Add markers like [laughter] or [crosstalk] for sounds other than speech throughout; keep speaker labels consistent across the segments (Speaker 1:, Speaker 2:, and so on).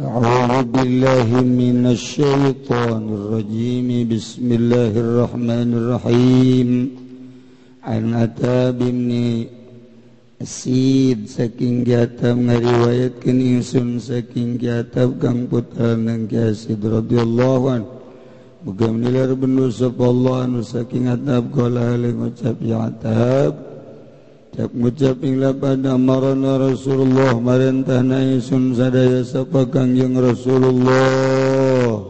Speaker 1: أعوذ بالله من الشيطان الرجيم. بسم الله الرحمن الرحيم. عن أتى بن سيد سكين جاتب ngariwayat kin insun saking jatab kang putra nang Syasid radhiyallahu an Muga menilar bendu sapa Allah anu saking atap kala ngucap ya atap gucaplah pada marana Rasulullah marintah naiun sadaya sapa Kangjeng Rasulullah.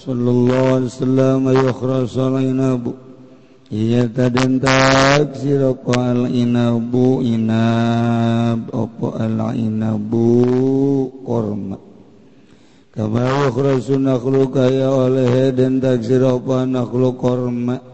Speaker 1: Shallallahu Islam ayobu iya tadak siroal inabu inab opo ala inabu korma. Kama yukhrasu nakhluka ya oleh dentak taksir nakhluk nakhlu korma.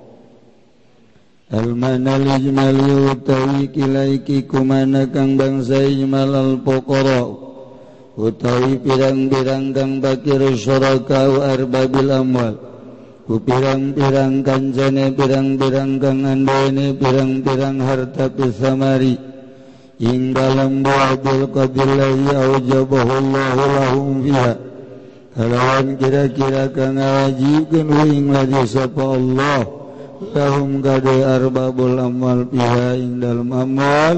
Speaker 1: Almanajmali utawi kilaiki kumana kang bangsai malal pokoro utawi pirang-pirang kang bakir syuraka arbabil amwal. Ku pirang-pirang kanjane pirang-pirang kang andene pirang-pirang harta pisamari. Ing dalam buadil qadillahi aujabahu Allahu lahum fiha. Halawan kira-kira kang wajibkeun ing lagi sapa Allah. lahum gade arbabul amal biha ing dalam amal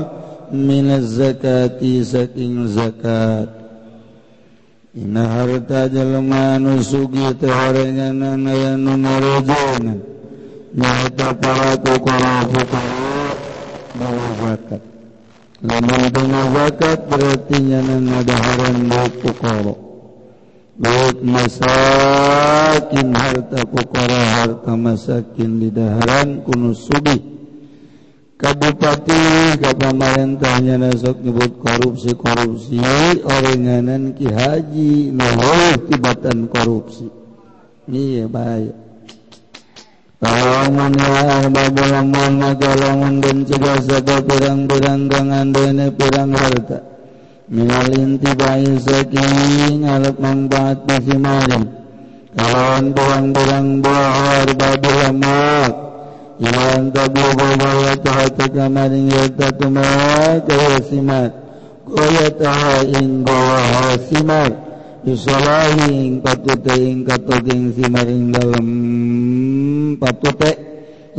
Speaker 1: minaz zakati saking zakat. Ina harta jelema nu sugi teh horenganna anu marejana nyaeta para fuqara fuqara bawa zakat. Lamun tengah zakat berarti nyana ada haram buat fuqara Baik masakin harta pokora harta masakin di daharan kuno subi Kabupati kapamarentahnya nasok nyebut korupsi-korupsi Orenganan ki haji nuhuh tibatan korupsi. Iya baik. Tolongan ya babulang mohon tolongan dan cegah sebab pirang-pirang gangan dene pirang harta. minalintiba'il zaki ngalap manfaat maksimalin kalawan buang-buang buahar babi lemak. Iman tabu bahaya tahata kamarin yata tumaha kaya simat. Kaya taha ing bawaha simat. Yusalahi ing patute ing katoging simaring dalam patute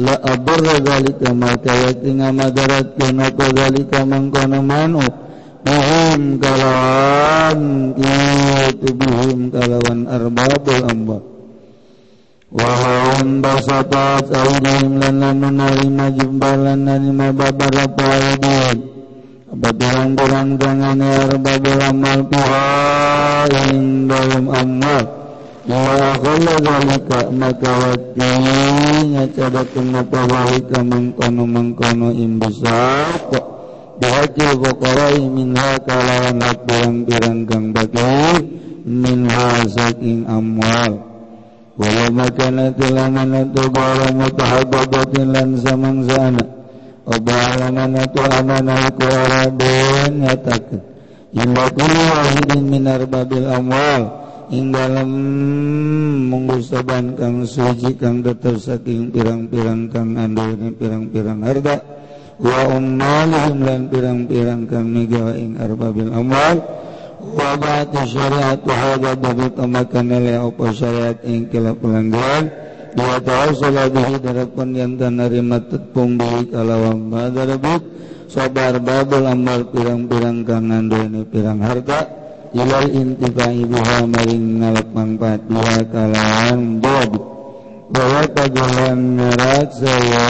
Speaker 1: la abarra zalika maka yakin amadarat kana kadhalika man kana manut Bihim kalawan Yatubihim kalawan arbabul amba. Wahaun basatat Aunahim lana nunarima jimbalan Nanima babara paidin Abadurang-durang jangan Arbabul amal Puhain dalam amal. Wa akhalla zalika maka wakti Ngacadakum napawahi kamangkono-mangkono imbasako bihajil buqarai minha kalawan hak pirang-pirang kang bagai minha saking amwal wala makanat laman tu barang mutahababatin lan samangsana Obalaman tu amanah ku arabin ngatakan Indah kuli wahidin minar babil amwal Ing dalam menggusaban kang suci kang tetap saking pirang-pirang kang andalnya pirang-pirang harta wa ummalihim lan pirang-pirang kang kami ing arbabil amal. Wabati syariat hadza wahada babit amakanele apa syariat ing kila pelanggaran Dua tahu salabihi darapan yang tanarima tetpung bihi kalawang badarabit sabar babul amal pirang-pirang kang ngandoni pirang harta. Ilal intibai biha maring ngalap manfaat biha kalawang babut Bahwa kajalan merat saya.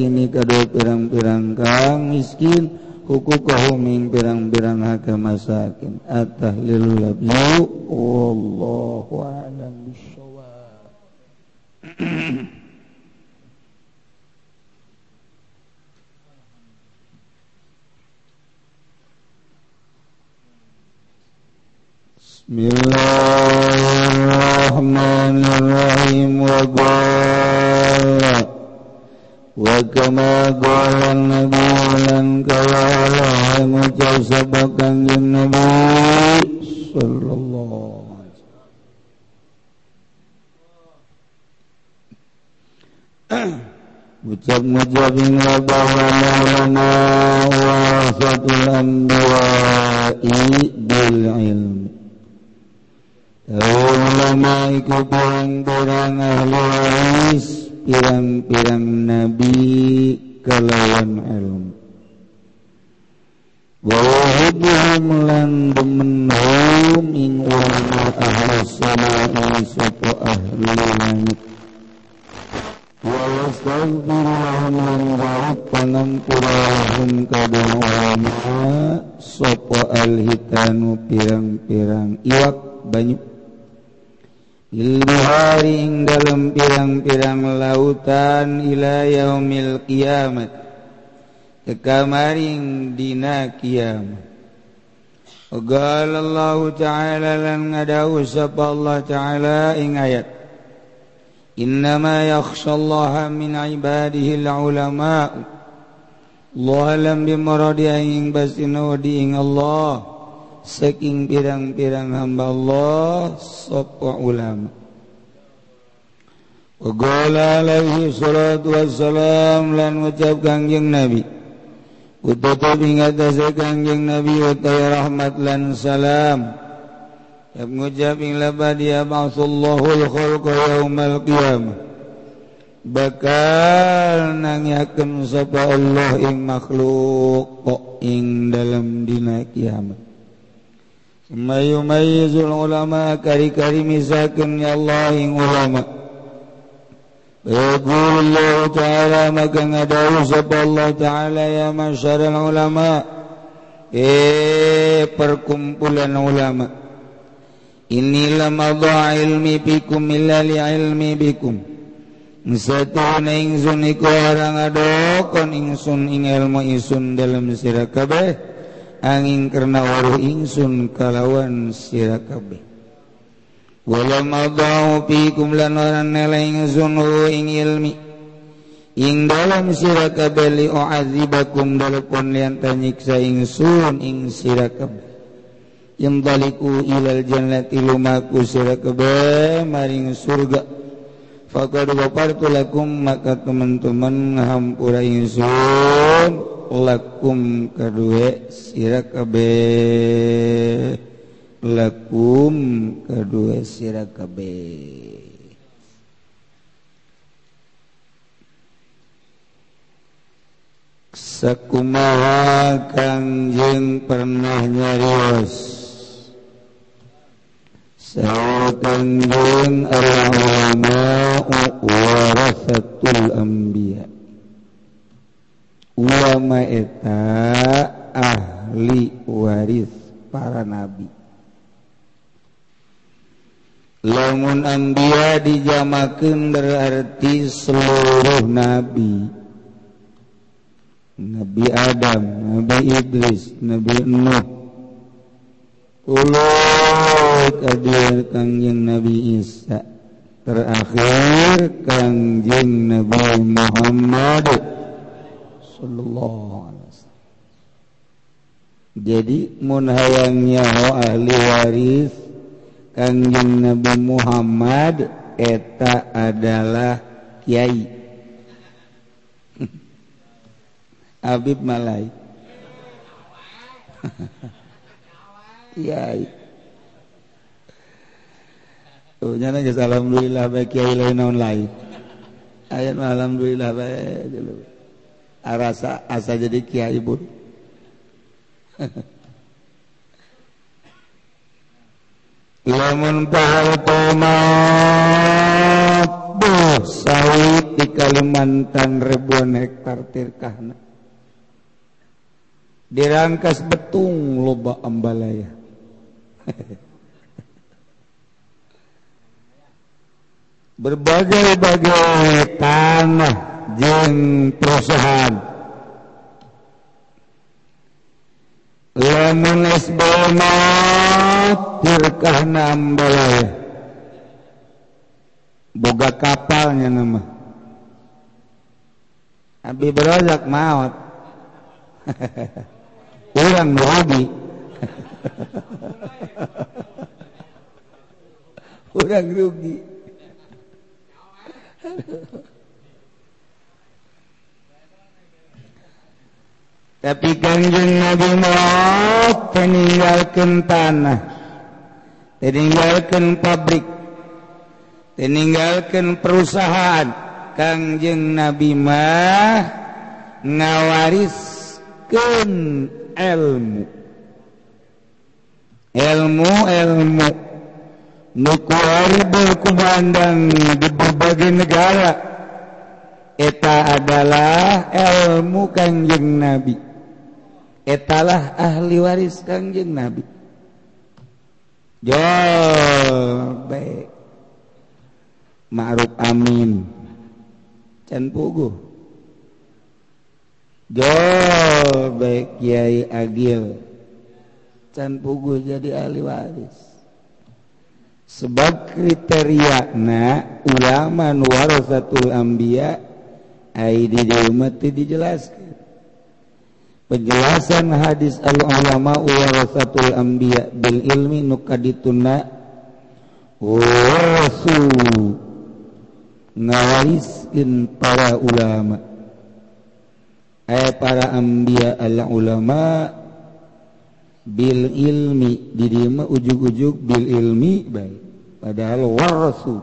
Speaker 1: ini kedua pirang-pirang kang miskin huku kahuming pirang-pirang haka masakin at-tahlil labyu wallahu a'lam bissawab Bismillahirrahmanirrahim. الرحمن الرحيم وقال وكما قال النبي ولن قال سبقا للنبي صلى الله عليه وسلم. مجاب مجاب مولانا وراثة الأنبياء بالعلم. ulama iku pirang-pirang ahli waris pirang-pirang nabi kalawan ilmu wa wahibuhum lan bemenhum ing ulama ahli samai sopo ahli langit wa yastaghfirulahum lan warab pangampurahum kadang ulama sopo alhitanu pirang-pirang iwak banyak Ilmuharing dalam pirang-pirang lautan ila yaumil kiamat kekamaring dina kiamat Ogallahu ta'ala lan ngadawu sapa Allah ta'ala ing ayat. Innama yakhshallaha min ibadihi al-ulama. Allah lam bimaradi ing basinu di ing Allah. Saking pirang-pirang hamba Allah sapa ulama. Qala alaihi salatu wassalam lan ucap kangjeng Nabi. Ututup ing atase kangjeng Nabi utai rahmat lan salam. Yab ngucap ing labadi ba'sullahul khalqa yaumal qiyamah. Bakal nangiakeun sapa Allah ing makhluk kok ing dalam dina kiamat Mayumayizul ulama kari-kari misakin ya Allah ing ulama. Yaqulullah ta'ala maka ngadawu sapa Allah ta'ala ya masyarul ulama. Eh perkumpulan ulama. Inilah madha ilmi bikum illa li ilmi bikum. Satu ingsun iku orang adokon ingsun ing ilmu ingsun dalam sirah kabeh. angin karena waruh ingsun kalawan sira kabeh. Wala madau fikum lan ora nelaing ingsun ing ilmi. Ing dalam sira kabeh li uazibakum dalpun lian tanyiksa ingsun ing sira kabeh. Yang daliku ilal jannati lumaku sira kabeh maring surga. Faqad wafartu lakum maka teman-teman hampura ingsun. lakum kedua sira kabe lakum kedua sira kabe sakumaha kangjeng pernah nyarios. Sakanjung ulama warasatul anbiya ulama eta ahli waris para nabi. Lamun anbiya dijamakeun berarti seluruh nabi. Nabi Adam, Nabi Idris, Nabi Nuh. Ulut hadir kangjeng Nabi Isa. Terakhir kangjeng Nabi Muhammad. Sallallahu alaihi wasallam jadi mun hayang nyaho ahli waris kangjeng Nabi Muhammad eta adalah kiai. [laughs] Habib Malai. [laughs] Kiai. Tuh nyana geus alhamdulillah bae kiai lain lain. Ayat alhamdulillah bae dulu Ah, arasa asa jadi kiai bun [laughs] lamun paharto mabuh sawit di Kalimantan ribuan hektar tirkahna. Dirangkas betung loba ambalaya. [laughs] Berbagai-bagai tanah jeng perusahaan lamun SBM tirkah nambelaya boga kapalnya nama Abi berojak maut kurang lagi kurang rugi tapi Kanjeng Nabi Muhammad meninggalkan tanah. Meninggalkan pabrik. Meninggalkan perusahaan. Kangjeng Nabi mah ngawariskan ilmu. Ilmu ilmu. Nukuari berkumandang di berbagai negara. Eta adalah ilmu kanjeng Nabi. etalah ahli waris Kangjeng Nabi. Jol baik ma'ruf amin. Can pugu. Jol baik kiai agil. Can pugu jadi ahli waris. Sebab kriteria na ulama warasatul anbiya ai di umat dijelaskan. penjelasan hadis al-ulama warasatul anbiya bil ilmi nukadituna warasu ngawariskeun para ulama. Eh para anbiya al ulama bil ilmi. Di ujug-ujug bil ilmi baik. Padahal warasu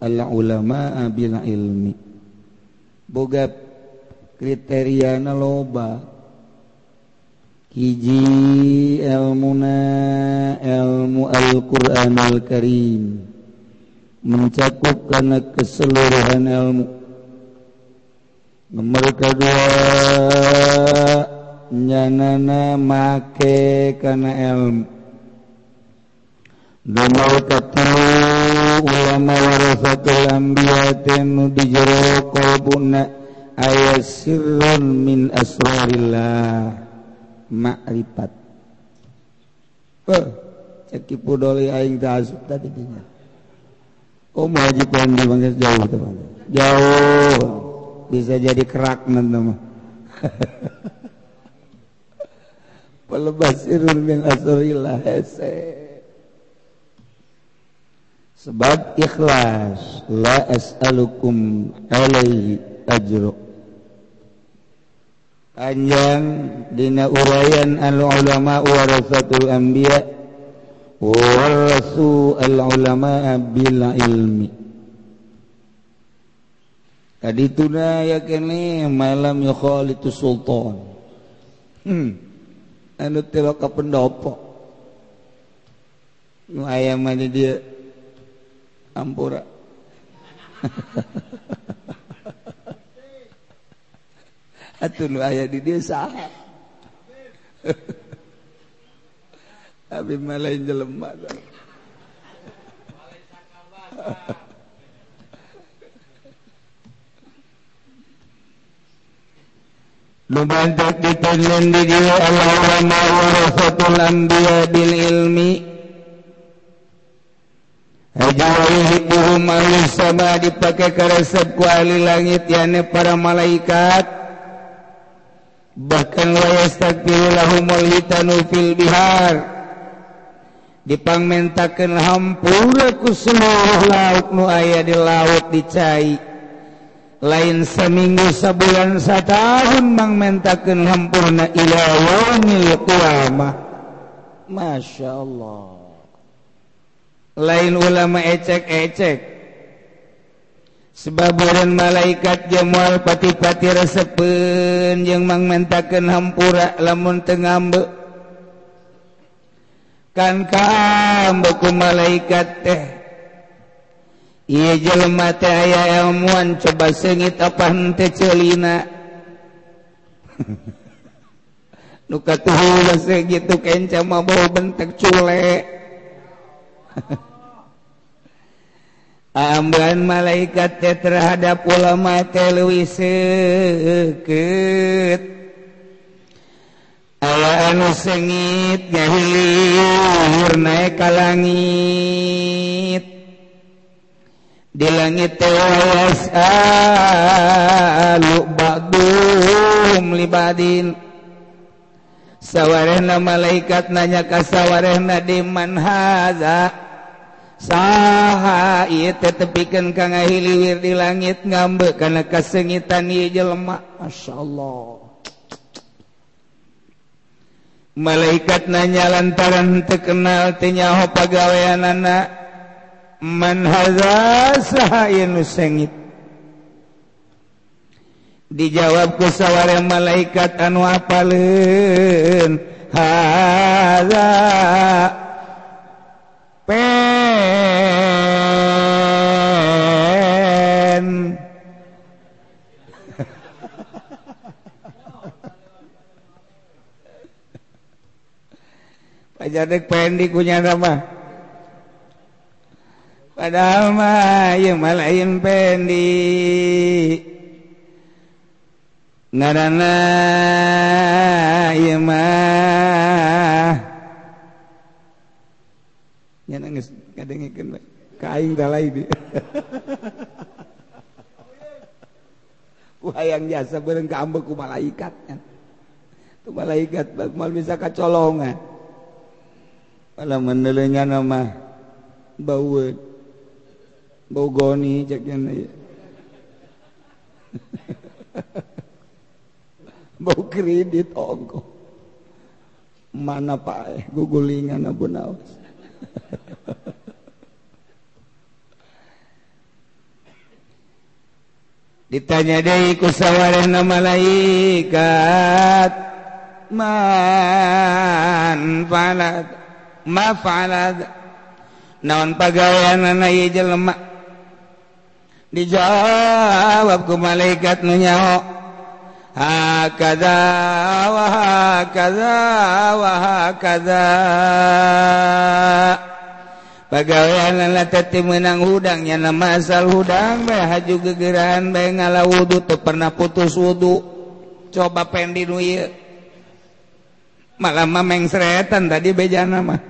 Speaker 1: al ulama bil ilmi. Boga kriteriana loba. Hiji elmuna elmu Alquran Alkarim. Mencakup karena keseluruhan ilmu. Nomor kedua nyanana make karena ilmu. Nomor ketiga ulama warasatul anbiya tenu dijero kalbuna ayat sirrun min asrarillah ma'rifat eh cekipu doli aing tasuk tadi dinya Oh haji kondi bangsa jauh teman. Jauh bisa jadi kerak nanti. [laughs] Pelebas irun min asrillah hese. Sebab ikhlas la as'alukum alaihi ajru panjang dina uraian al ulama warasatul anbiya warasu al ulama bila ilmi. Tadi tuna yakini malam yukhalitu sultan. Hmm. anu tilaka pendopo. Nu ayam mana dia. Ampura. [laughs] atuh nu aya di dia saha Abi malain jelema. Lumantak ditulen di dia Allahumma warasatul anbiya bil ilmi. Hajawihibuhum ahli sama dipakai karesep ku ahli langit yakni para malaikat bahkan wayastakillahuhilbihar dipangmentakan hampurku seluruh laut nu aya di laut dicai. Lain seminggu sebulan satu tahun mangmentakan hampurna ila yaumil qiyamah. Masya Allah. Lain ulama ecek-ecek. sebaburan malaikat jemual pati-pati resepen yang mangmentakan hampura lamun teu ngambek kan kambek malaikat teh. Ieu jelema teh aya ilmuan coba sengit apa henteu ceulina nu katuhul segitu kenca mah bau bentek culek. [laughs] ambulan malaikat teh terhadap ulama teh leuwih anu sengit ngahilir naik ka langit. Di langit teh wayas alu libadin. Sawarehna malaikat nanya ka sawarehna di man haza saha tepikan ka ngahiliwir di langit ngambe karena kasengitan jelemak Masya Allah malaikat nanya lantaran terkenal tenyaho pagawean anak manhaza saha dijawab ku saware malaikat anu apalin haza pen. Pajadek pen di kunya nama Padahal mah ieu mah lain pen di Ngaranna ieu mah nya nangis. Ngadengikeun bae ka aing teh lain ku hayang [laughs] jasa beureung kaambek ku malaikat tu malaikat mal bisa kacolongan. Kalau mendelenya nama baueun Bogoni [laughs] bau kredit ongko. Mana pak gugulingan abu nawas ditanya Dewi kusawareh nama malaikat man falad ma falad? Naon pagawean na jelema? Dijawab ku malaikat nu nyaho. wa hakada wa hakada pegawaian teti menang hudangnya nama asal hudang bay haju gegeran bay ngala wudu tuh pernah putus wudu. Coba pendi nu ieu. Malah mah mengsretan tadi bejana mah.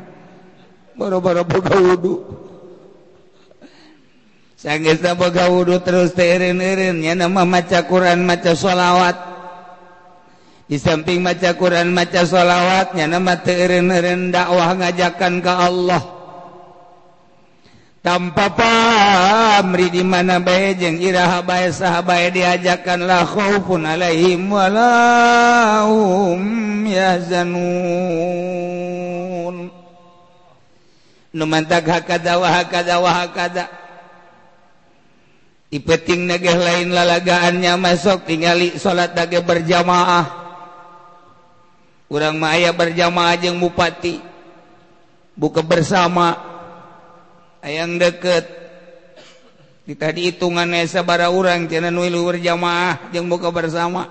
Speaker 1: Boro-boro buka wudu. Sanggeus boga wudhu terus teureun-eureun nya nama maca Quran maca sholawat. di samping maca Quran maca sholawatnya nama teren dakwah ngajakan ke Allah. Tanpa pamri di mana bae jeung iraha bae saha bae diajakan la khaufun alaihim wala hum yahzanun. Nu mantag hakada wa hakada. Wa hakada Ipeting nageh lain lalagaannya masuk tinggali salat dage berjamaah. kurang Maya berjamaah jeung Bupati. Buka bersama. Ayaang deket. Kita dihitungan sabara orang jalan wilu berjamaah yang buka bersama.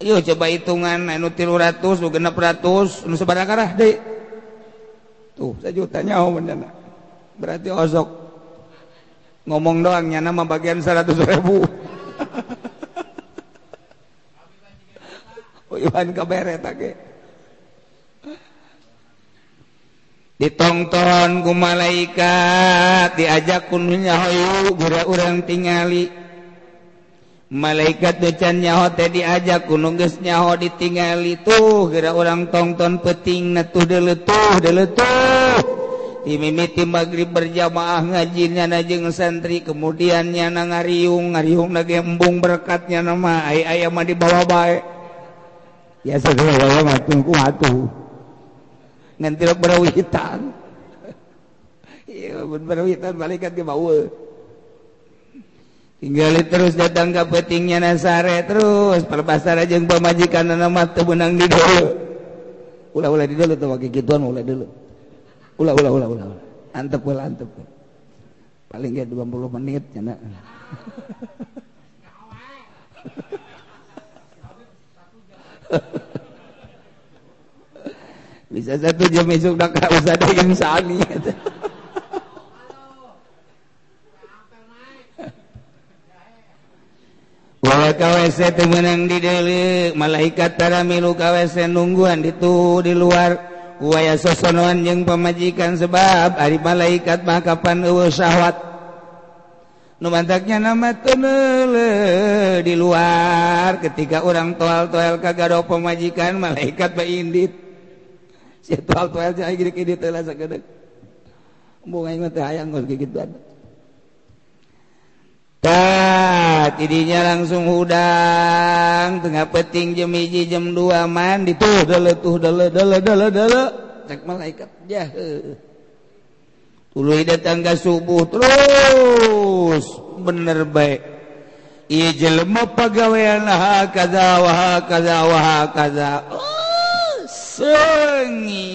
Speaker 1: Yo coba hitungan anu tilu ratus lu genep ratus anu sabara karah deh tuh sejuta nyawa mendana berarti osok. Ngomong doang nyana mah bagian seratus ribu. Oh, Iwan kabere tage. Ditongton ku malaikat, diajak kununya hoyu, gura urang tingali. Malaikat decan nyaho teh diajak kunu geus nyaho ditingali tuh gera urang tongton peting na tuh deletuh deletuh. Dimimiti magrib berjamaah ngajinya na jeung santri kemudiannya na ngariung ngariung lagi embung berkatnya nama ay ayam di bawah baik biasa ngacungku ngatu nanti lo berawitan iya berawitan malaikat ke bawah. Tinggal terus datang ke petingnya nasare terus perbasara jeung pemajikan nama teu menang di dulu. Ulah ulah di dulu tuh pakai gituan ulah dulu. Ulah ulah ulah ulah antep ulah antep. Paling gak 20 menit cina [laughs] [laughs] bisa satu jam esok dah kau usah ada yang sani. [laughs] Walau KWC temenang di dele, malaikat tara milu KWC nungguan itu di luar. Sosonoan yang pemajikan sebab hari malaikat makapan syahwat numantaknya nama tenele di luar. Ketika orang toal toal kagak ada pemajikan malaikat baindit. Si toal toal cai gede gede telah segede bunga ingat hayang nggak gitu ada tak tidinya langsung hudang. Tengah peting jam hiji jam dua mandi tuh dele tuh dele dele dele dele. Cek malaikat. Jahe tulu datangga subuh terus. Bener baik. Ia jelma pegawaian. Lah kaza wah kaza wah kaza. Oh, sengit.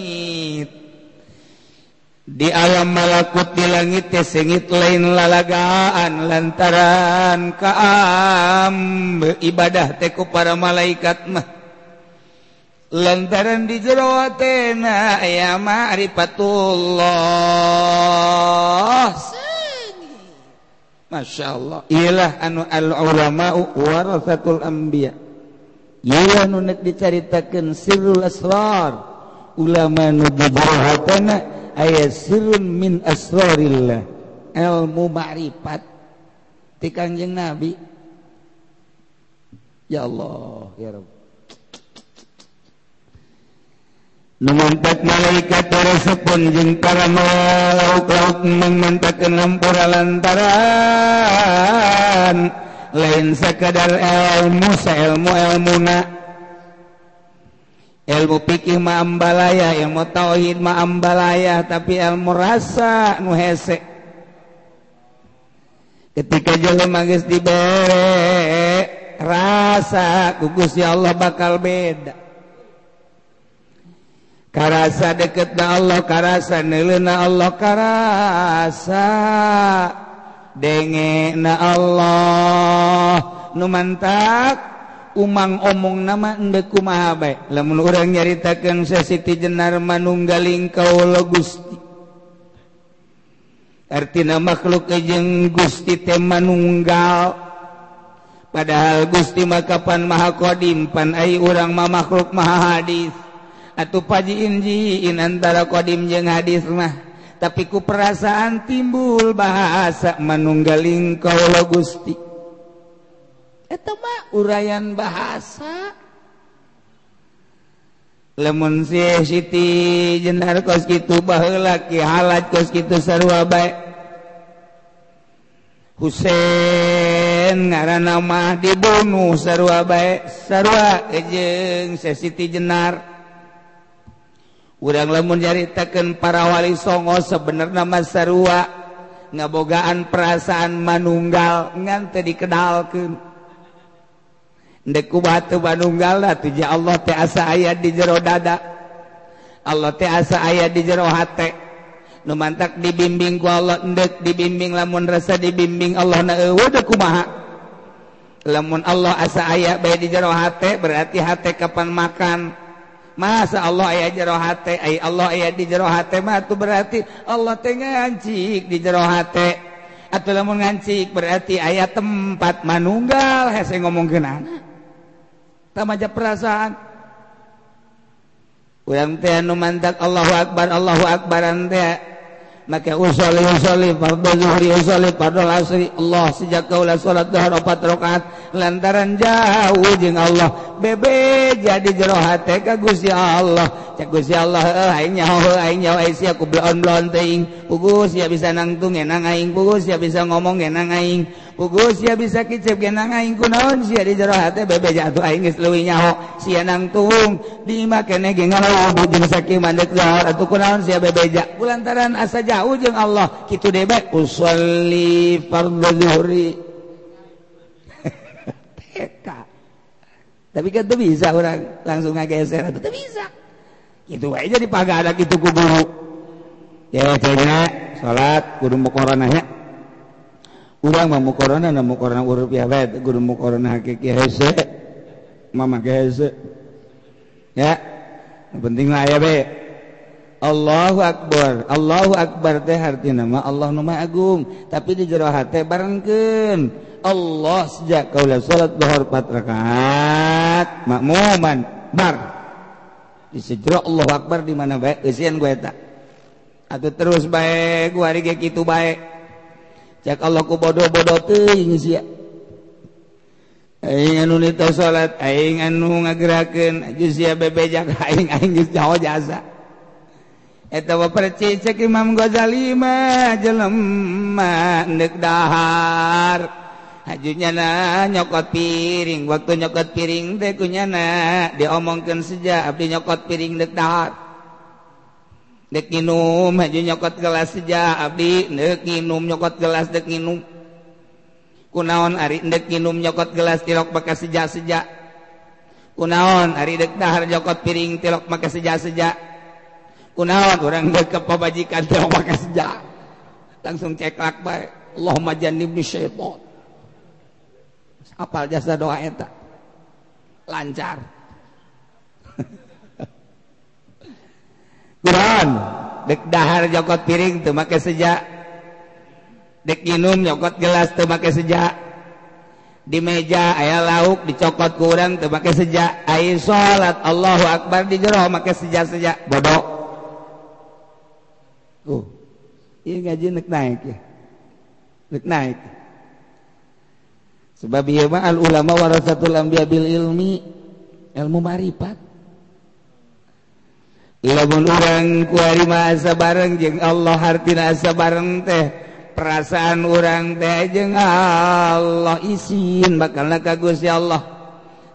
Speaker 1: Di alam malakut di langit ya sengit lain lalagaan lantaran kaam. Ibadah teku para malaikat mah. lantaran di jero jerowatena aya ma'rifatullah Masya Allah. Ialah anu al ulama warasatul anbiya. Ialah nu nek dicaritakeun sirrul asrar. Ulama nu di jerowatena aya sirrun min asrarillah. Ilmu ma'rifat. Ti kanjeng nabi. Ya Allah ya Rabb memantak malaikat sepunjung para lauk-lauk memantakan lampura lantaran lain sekadar ilmu ilmu ilmuna ilmu pikir ma'ambalaya ilmu tauhid ma'ambalaya tapi ilmu rasa nu hese. Ketika jalan magis diberi rasa gugus ya Allah bakal beda karasa deket na Allah karasa nelena Allah karasa denge na Allah. Numantak umang omong nama endeku mahabai lamun urang nyaritakeun sesiti jenar manunggaling kaula gusti. Artina makhluk e jeung gusti teh manunggal. Padahal gusti makapan maha qadim pan ai urang mah makhluk maha hadis. atau paji injiin antara kodim jeung hadis mah. Tapi ku perasaan timbul bahasa manunggaling kaulo Gusti. Eta mah uraian bahasa. Lemon sih Siti jenar kos gitu baheula ki halat kos gitu sarua bae. Husein ngaranna nama dibunuh sarua bae. Sarua jeung Siti jenar. urang lamun nyaritakan para wali Songo sebenar nama Sarua. Ngabogaan perasaan manunggal ngan tadi dikenalkan deku batu manunggal lah tuja Allah teh asa ayat di jero dada. Allah teh asa ayat di jero hati nu mantak dibimbing ku Allah endek dibimbing lamun rasa dibimbing Allah na eueuh kumaha. Lamun Allah asa aya bae di jero hate berarti hate kapan makan. masa Allah aya jerohati ay Allah aya di jerohatmah tuh berarti Allah ngancik di jerohati atau lamun ngancik berarti ayat tempat manunggal hese ngomong kenana tamaja perasaan. Urang teh nu mandak Allahu akbar Allahu akbar teh. maka usolli usolli fardhu zuhri usolli fardhu asri Allah sejak kaula salat duhur opat rakaat lantaran jauh jeung Allah. Bebe jadi jero hate ka Gusti Allah. gugus eh, eh, eh, ya bisa nangtung enang aing gugus ya bisa ngomong enang aing. Gugus ya bisa kicep genang aing kunaon sia di jero hate bebe jatuh aing geus leuwih nyaho sia nangtung. Di imah ge ngalawu jeung saki mandek zahar atuh kunaon sia bebe ja. Kulantaran asa jauh jeung Allah kitu debek usolli fardhu zuhri. [laughs] Tapi kan tuh bisa orang langsung ngageser atau tuh bisa. itu aja di paga ada gitu ku guru. Cewek-cewek salat kudu mukorona ya. Urang mau mukorona na mukorona urup ya bet. Kudu mukorona hakiki hese mama hese ya penting lah ya be Allahu Akbar Allahu Akbar teh artinya nama Allah nama agung. Tapi di jero hati barengkeun. Allah sejak kaulah salat dhuhur 4 rakaat makmuman bar. disejro Allah Akbar di mana baik kesian gue tak atau terus baik gue hari kayak gitu baik cak Allah ku bodoh bodoh tuh ini sih Aing anu nita salat, aing anu ngagerakeun geus sia bebejak [laughs] aing aing geus jaho jasa. Eta wa percaya Imam Ghazali mah jelema neuk dahar. hajunya na nyokot piring waktu nyokot piring dekunya na diomongkan sejak Abdi nyokot piring dek dahat dek minum haju nyokot gelas sejak Abdi dek minum nyokot gelas dek minum kunaon ari dek minum nyokot gelas tilok bekas sejak sejak kunaon ari dek dahar nyokot piring tilok pakai sejak sejak kunaon orang dek kepabajikan tilok pakai sejak langsung ceklak baik Allahumma janibni syaitan. Apal jasa doa lancar. Quran. Dek dahar jokot piring tuh make sejak dek minum nyokot gelas tuh make sejak di meja ayah lauk dicokot kurang tuh make sejak air sholat Allahu Akbar di jero make sejak sejak bodoh. Uh iya gaji nek naik ya. Nek naik sebab al ulama warasatul anbiya bil ilmi ilmu marifat. Lamun urang ku ari asa bareng jeung Allah hartina asa bareng teh perasaan orang teh jeung Allah isin bakalna ka Gusti Allah.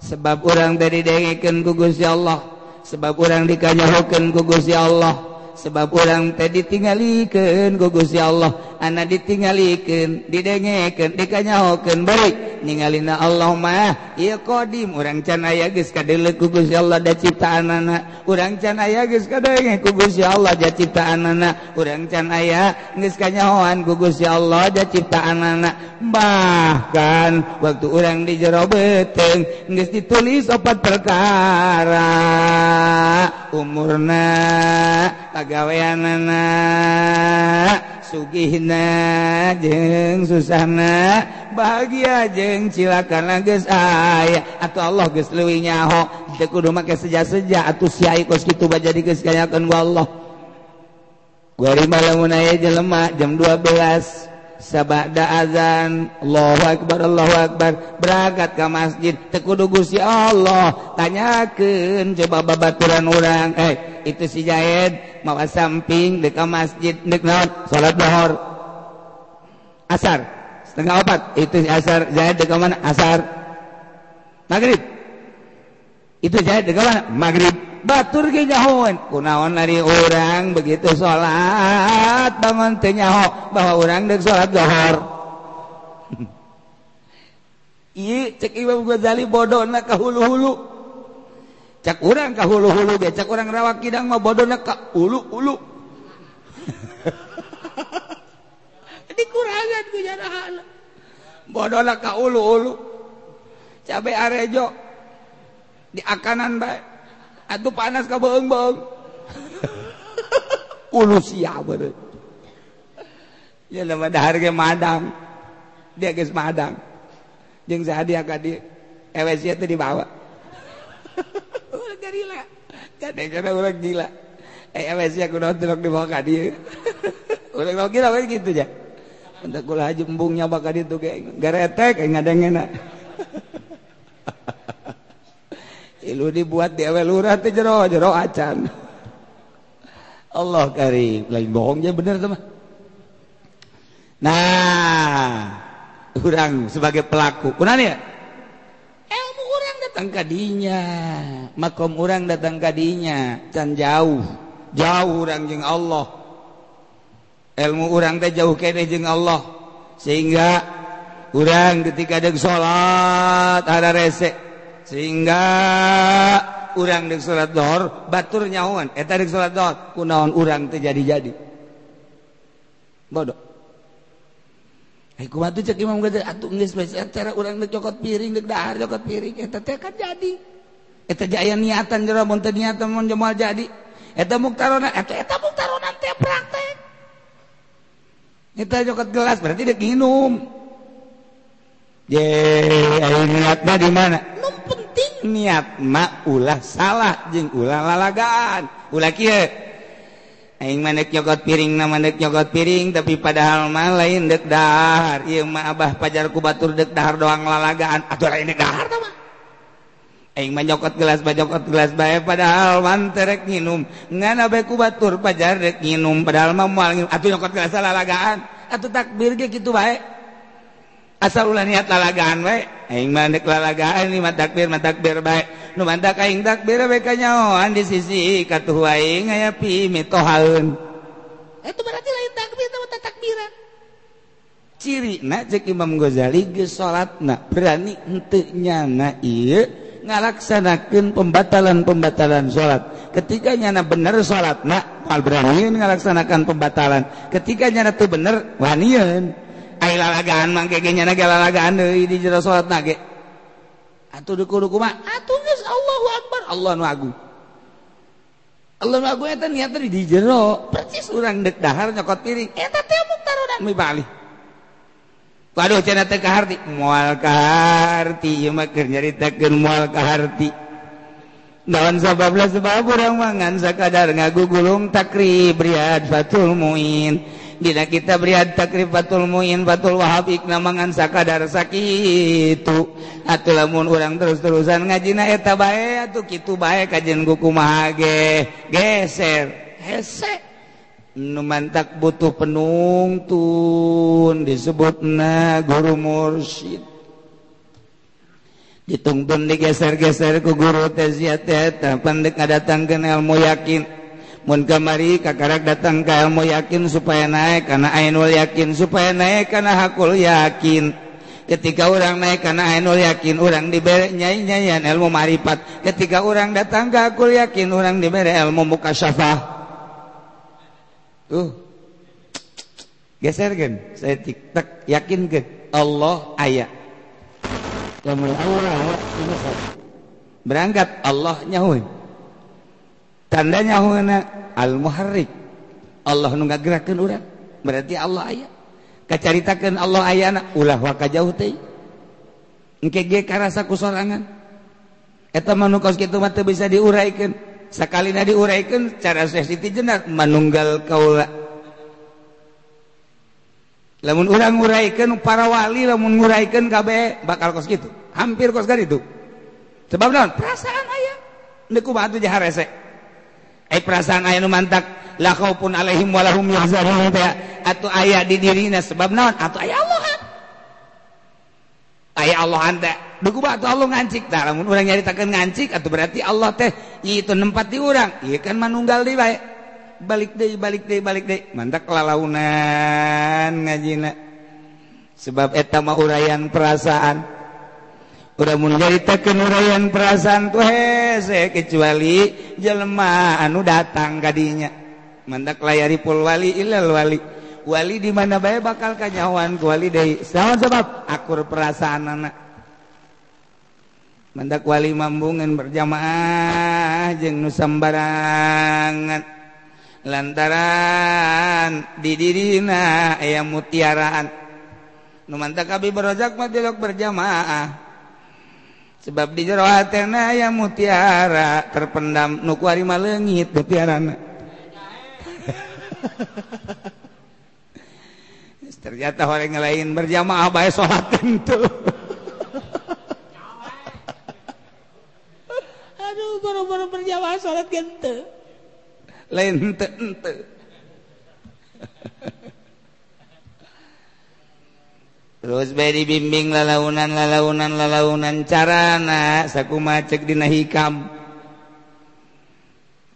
Speaker 1: Sebab orang dari didengekeun ku Gusti Allah sebab orang dikanyahokeun ku Gusti Allah sebab orang teh ditingalikeun ku Gusti Allah. anak ditinggalikan didengeken dekanyahoken baik ningalina Allah mah iya kodim. Orang canaya geus kadele ku ya Allah da ciptaan ciptaanana. Urang canaya geus kadenge ku ya Allah da ciptaan ciptaanana. Urang canaya geus kanyahoan ku ya Allah da ciptaan anak bahkan waktu orang di jero beteng geus ditulis opat perkara. Umurna pagaweanana. Sugihna jeng Susana bahagia jeng cilakan guys aya. Atau Allah guys luwi nyaho. Teku rumah ke seja-seja atau siai kos gitu jadi di guys kayakan Allah. Gua lima lamun aya jelema jam 12 sabada azan. Allahu akbar Allahu akbar. Berangkat ke masjid. Tekudu Gusti Allah. Tanyakeun coba babaturan orang eh itu si Jaid mawa samping deka masjid. Niknaon salat zuhur. Asar. Setengah opat. Itu si asar. Zaid deka mana? Asar. Maghrib. itu jadi degalan maghrib. Batur ge nyahoan kunaon dari orang begitu sholat bangun teu nyaho bahwa orang dek sholat zuhur. [laughs] Iya cek Imam Ghazali bodoh nak ke hulu-hulu cek orang ke hulu-hulu dia cek orang rawak kidang mah bodoh nak ke ulu-ulu [laughs] dikurangan ku jarahan. Bodohna ke ulu-ulu cabai arejo. di akanan baik atuh panas ka beung-beung. [laughs] Ulu sia beureuy ya nama dahar ge madang. Dia geus madang. Jeung sadia ka di ewe teh dibawa. [laughs] Ulah garila kadang-kadang urang gila. Eh ewe sia kunaon telok dibawa ka dieu. [laughs] Urang gila we kitu ja. Untuk haji embungnya bakal itu kayak garetek, kayak ngadengin. Ilu dibuat diwe lurah jero jero acan. Allah karim lain bohongnya bener teman. Nah, orang sebagai pelaku, kurang ya? Ilmu orang datang kadinya, makom orang datang kadinya, can jauh, jauh orang jeng Allah. Ilmu orang teh jauh kene jeng Allah, sehingga orang ketika ada sholat ada resek sehingga urang di surat dohor batur nyawan eta di surat dohor kunaon urang terjadi-jadi bodoh Aku kumatu cek imam gede atuh geus bae cara urang deuk cokot piring deuk dahar cokot piring eta teh kan jadi. Eta jaya niatan jero mun teu niatan mun jemal jadi. Eta muktarona eta eta muktarona teh praktek. Eta cokot gelas berarti dek minum Ye, ayeuna niatna di mana? niat mak ulah salah jeng ulah lalagaan. Ulah Aing manek nyokot piring na manek nyokot piring tapi padahal mah lain dek dahar. Ieu mah abah pajar ku batur dek dahar doang lalagaan. Atau lain dek dahar tah mah. Aing mah nyokot gelas bae nyokot gelas bae eh, padahal wan terek nginum. Ngan bae ku batur pajar dek nginum padahal mah moal nginum. Atuh nyokot gelas lalagaan. Atuh takbir ge kitu bae. asal ulah niat lalagaan baik aing mah dek lalagaan ni mah takbir mah takbir bae. Nu mantak aing takbir bae ka kanyaoan di sisi katuh aing aya pi mitohaeun itu eh, berarti lain takbir mah takbiran. Ciri na cek Imam Ghazali ge salatna. Berani henteu nyana ieu ngalaksanakeun pembatalan-pembatalan salat. Ketika nyana bener salatna mal berani ngalaksanakan pembatalan. Ketika nyana teu bener wanian ay lalagaan mangke ge nyana ge lalagaan deui di jero salat ge atuh duku-duku mah. Atuh geus Allahu Akbar. Allah nu agung. Allah nu agung eta niat di jero. Persis urang dek dahar nyokot piring. Eta teh muktarodan mi balik Waduh cina teh kaharti. Mual kaharti ieu mah keur nyaritakeun mual kaharti Naon sababna sebab urang mangan sakadar ngagugulung takrib riyad fatul muin Dina kita beriad takrib batul muin batul wahab ikna mangan sakadar sakitu. Atuh lamun urang terus-terusan ngajina eta bae atuh kitu bae kajian ku kumaha ge geser. Hese. Nu mantak butuh penungtun disebutna guru mursyid. Ditungtun digeser-geser ke guru teh ziyat eta pandek ngadatangkeun ilmu yakin. Mukamari kakak datang ke ilmu yakin supaya naik karena Ainul yakin supaya naik karena hakul yakin. Ketika orang naik karena Ainul yakin orang diberi nyai nyanyian ilmu marifat. Ketika orang datang ke hakul yakin orang diberi ilmu mukasyafah. Geser geserkan saya tiktak yakin ke? Allah ayat berangkat Allah nyahuin. tandanya al muharrik Allah nu gerakan orang berarti Allah ayah kacaritakan Allah ayah anak ulah waka jauh teh. Engke ge karasa kusorangan. Eta manukos kitu mah teu bisa diuraikan. Sakalina diuraikan cara Siti jenar manunggal kaula. Lamun urang nguraikan para wali lamun nguraikan kabeh bakal kos gitu hampir kos kan itu. Sebab naon? Perasaan ayah neku batu jaharese. Eh perasaan ayah nu mantak la khaufun alaihim walahum yahzanun teh atuh aya di dirina sebab naon atau ayah Allah. ayah Allah anda dugu batu Allah ngancik tah lamun urang nyaritakeun ngancik atau berarti Allah teh itu nempat di urang iya kan manunggal di bae. Balik deh balik deh balik deh mantak lalaunan ngajina. Sebab eta mah uraian perasaan. udah menceritakan uraian perasaan tuh hese kecuali jelma anu datang kadinya mandak layari pul wali ilal wali. Wali di mana bae bakal kanyawan wali dari sama sebab? Akur perasaan anak mandak wali mambungan berjamaah jeng nusambarangan lantaran di dirina ayam mutiaraan. Numantak abi berojak mah berjamaah. sebab di jero hatena aya mutiara terpendam. Nu ku ari leungit mutiarana. [laughs] Ternyata orang lain berjamaah bae salat tentu. [laughs] Aduh boro-boro berjamaah salat gente. Lain ente ente [laughs] terus baik dibimbing lalaunan lalaunan lalaunan. Carana saku macek dina hikam.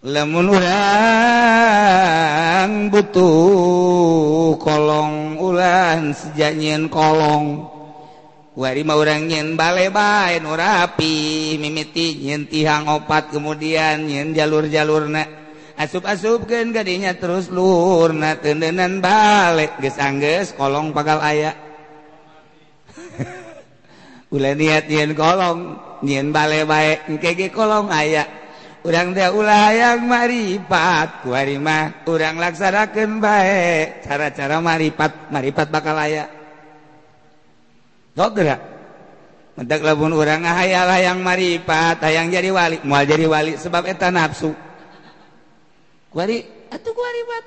Speaker 1: Lamun urang butuh kolong ulan sejak nyen kolong. Wari mau orang nyen bale bae nu rapi mimiti nyen tihang opat kemudian nyen jalur-jalur na asup-asupkeun gadinya terus lur na tendenan balik geus anggeus kolong pagal ayak ulah niat nyen kolong nyen bale bae engke kolong aya urang teh ulah hayang maripat kuarima urang laksanakeun bae. Cara-cara maripat maripat bakal aya mentak labun orang ngahayal yang maripat hayang jadi wali mau jadi wali sebab eta nafsu. Wali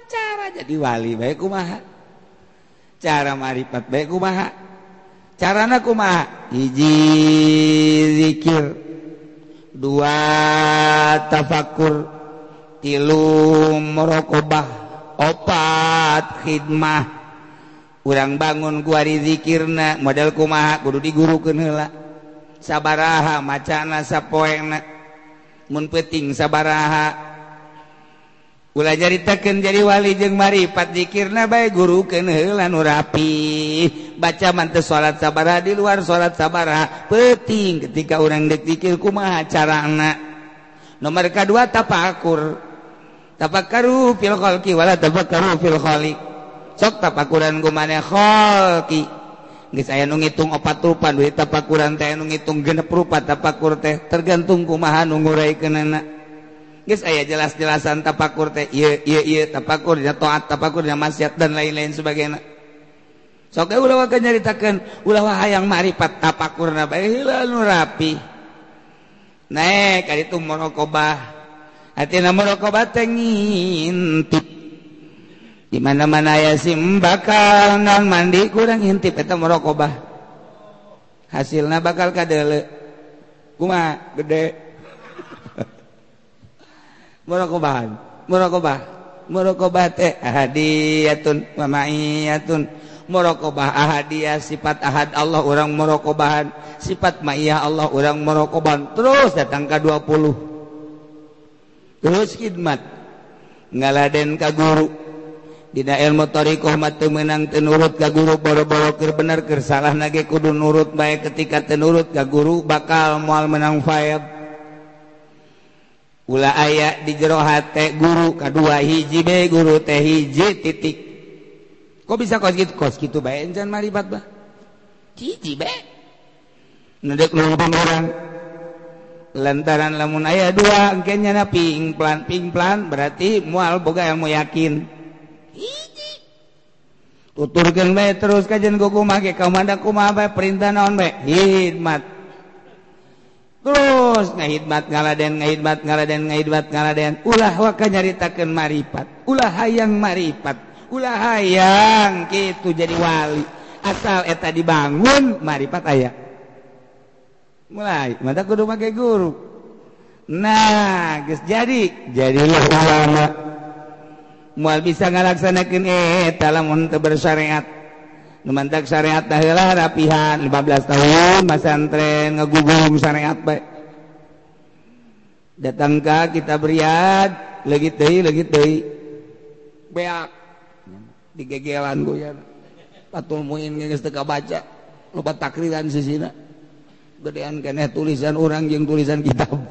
Speaker 1: cara jadi wali baikku ma cara maripat baikku ma carana kuma hiji dzikir dua tafakur tilu merokobah opat khidmah. Urang bangun kuari dzikirna model kumaha? Kudu digurukeun heula. Sabaraha macana sapoengna mun penting sabaraha. Ula jaritakeun jadi wali jeng maripat dzikirna bae gurukeun heula nu rapi. baca mantes salat sabara di luar salat sabara peting ketika orang dekdikir kumaha cara anak nomor kedua tapakur. Tapakaru fil khalqi wala tapakaru fil khaliq. Sok tapakuran gumane khalqi. Geus aya nu ngitung opat rupa duit tapakuran teh nu ngitung genep rupa tapakur teh tergantung kumaha nu nguraikeunana geus aya jelas-jelasan tapakur teh ieu ieu ieu tapakur nya taat tapakur nya maksiat dan lain-lain sebagainya. soke ulama nyaritakan ulama hayang marifat tapakurna bae nu rapi. Naik kali itu monokobah artinya monokobah tengintip di mana mana ya sim bakal non mandi kurang intip itu monokobah hasilnya bakal kadele. Kuma gede. [laughs] Monokobahan monokobah monokobah teh hadiyatun wa ma'iyatun. merokobah ahadiah sifat ahad Allah orang merokobahan sifat ma'iyah Allah orang merokoban terus datang ke 20 terus khidmat. Ngaladen ka guru. Dina ilmu tarikoh matu menang tenurut ka guru boro-boro keur bener keur salah nage kudu nurut baik ketika tenurut ka guru bakal moal menang faeb Ula aya di jero hate guru kedua hiji be guru teh hiji titik. Kok bisa ko kos gitu orang. Lantaran lamun ayah duanya na ping plan ping plan berarti mual boga yang mau yakin tuturkan terus kajian goku make kau mandaku perintah naon hikmat terus ngahidmat ngaladen ngahidmat ngaladen ngahidmat ngaladen. Ulah waka nyaritakeun maripat ulah hayang maripat ulah hayang gitu jadi wali. Asal eta dibangun maripat aya mulai mata kudu pakai guru. Nah guys jadi. Jadilah ulama mual bisa ngalaksanakeun eta lamun teu bersyariat. Numantak syariat dahilah rapihan 15 tahun masantren ngegugum syariat baik datangkah kita beriat legit deui legit deui. Beak. digegelan goyan patul muin geus teu kabaca. Loba takriran sisina gedean keneh tulisan orang yang tulisan kitab. [laughs]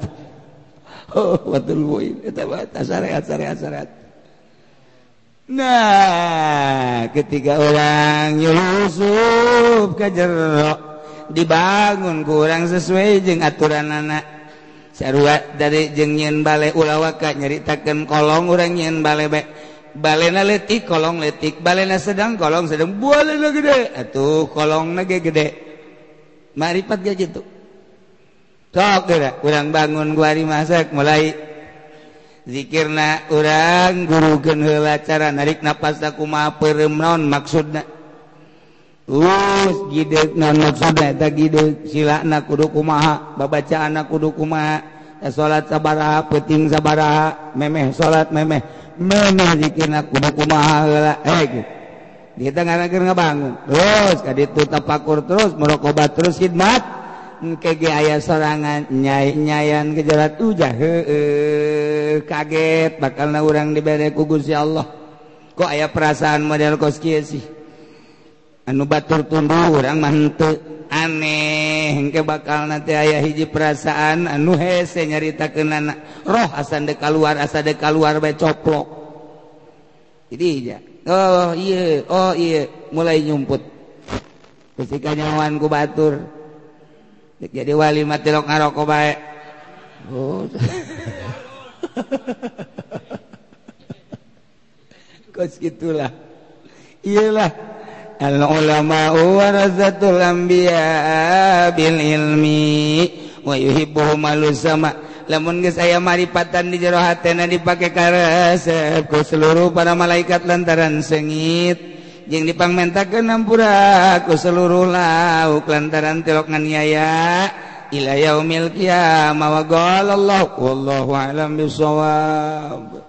Speaker 1: Oh patul muin eta batas syariat syariat syariat nah ketika orang Yusuf ka jero dibangun kurang sesuai jeng aturan anak sarua dari jeng balai ulawaka nyeritakan kolong orang nyen balai bae balena letik kolong letik balena sedang kolong sedang. Balena gede. Atuh kolong nage gede. Maripat gak gitu sok gede kurang bangun guari masak mulai. Zikirna urang guru heula cara narik napas aku mah perem naon maksudna. Terus gideuk naon maksudna? Eta gideuk silakna kudu kumaha? Babacaanna kudu kumaha? Salat sabaraha peuting sabaraha memeh salat memeh. menzikin kumahala kita ngebangun. Terus ditutapakur terus merokobat terus khidmat. Kege aya serangan nyai-nyayan kejarat ujah. Kaget bakal na urang diberre kugus ya Allah. Kok aya perasaan model koski sih? Anu batur tumbuh orang mantu aneh. hengke bakal nanti ayah hiji perasaan anu hese nyarita kenana roh asan de keluar asa de keluar bae coplok. Jadi ya oh iya oh iya mulai nyumput. Ketika nyawan ku batur. Jadi wali mati rok ngaroko bae. Oh. [laughs] kos gitulah. Iyalah al ulama العلماء ورثة الأنبياء بالعلم ويحبهم العلماء lamun geus aya maripatan di jero hatena dipake karesep ku seluruh para malaikat lantaran sengit. Jeung dipangmentakeun ampura ku seluruh lauk lantaran tilok nganiaya ila yaumil qiyamah. Wa qala Allah wallahu a'lam bisawab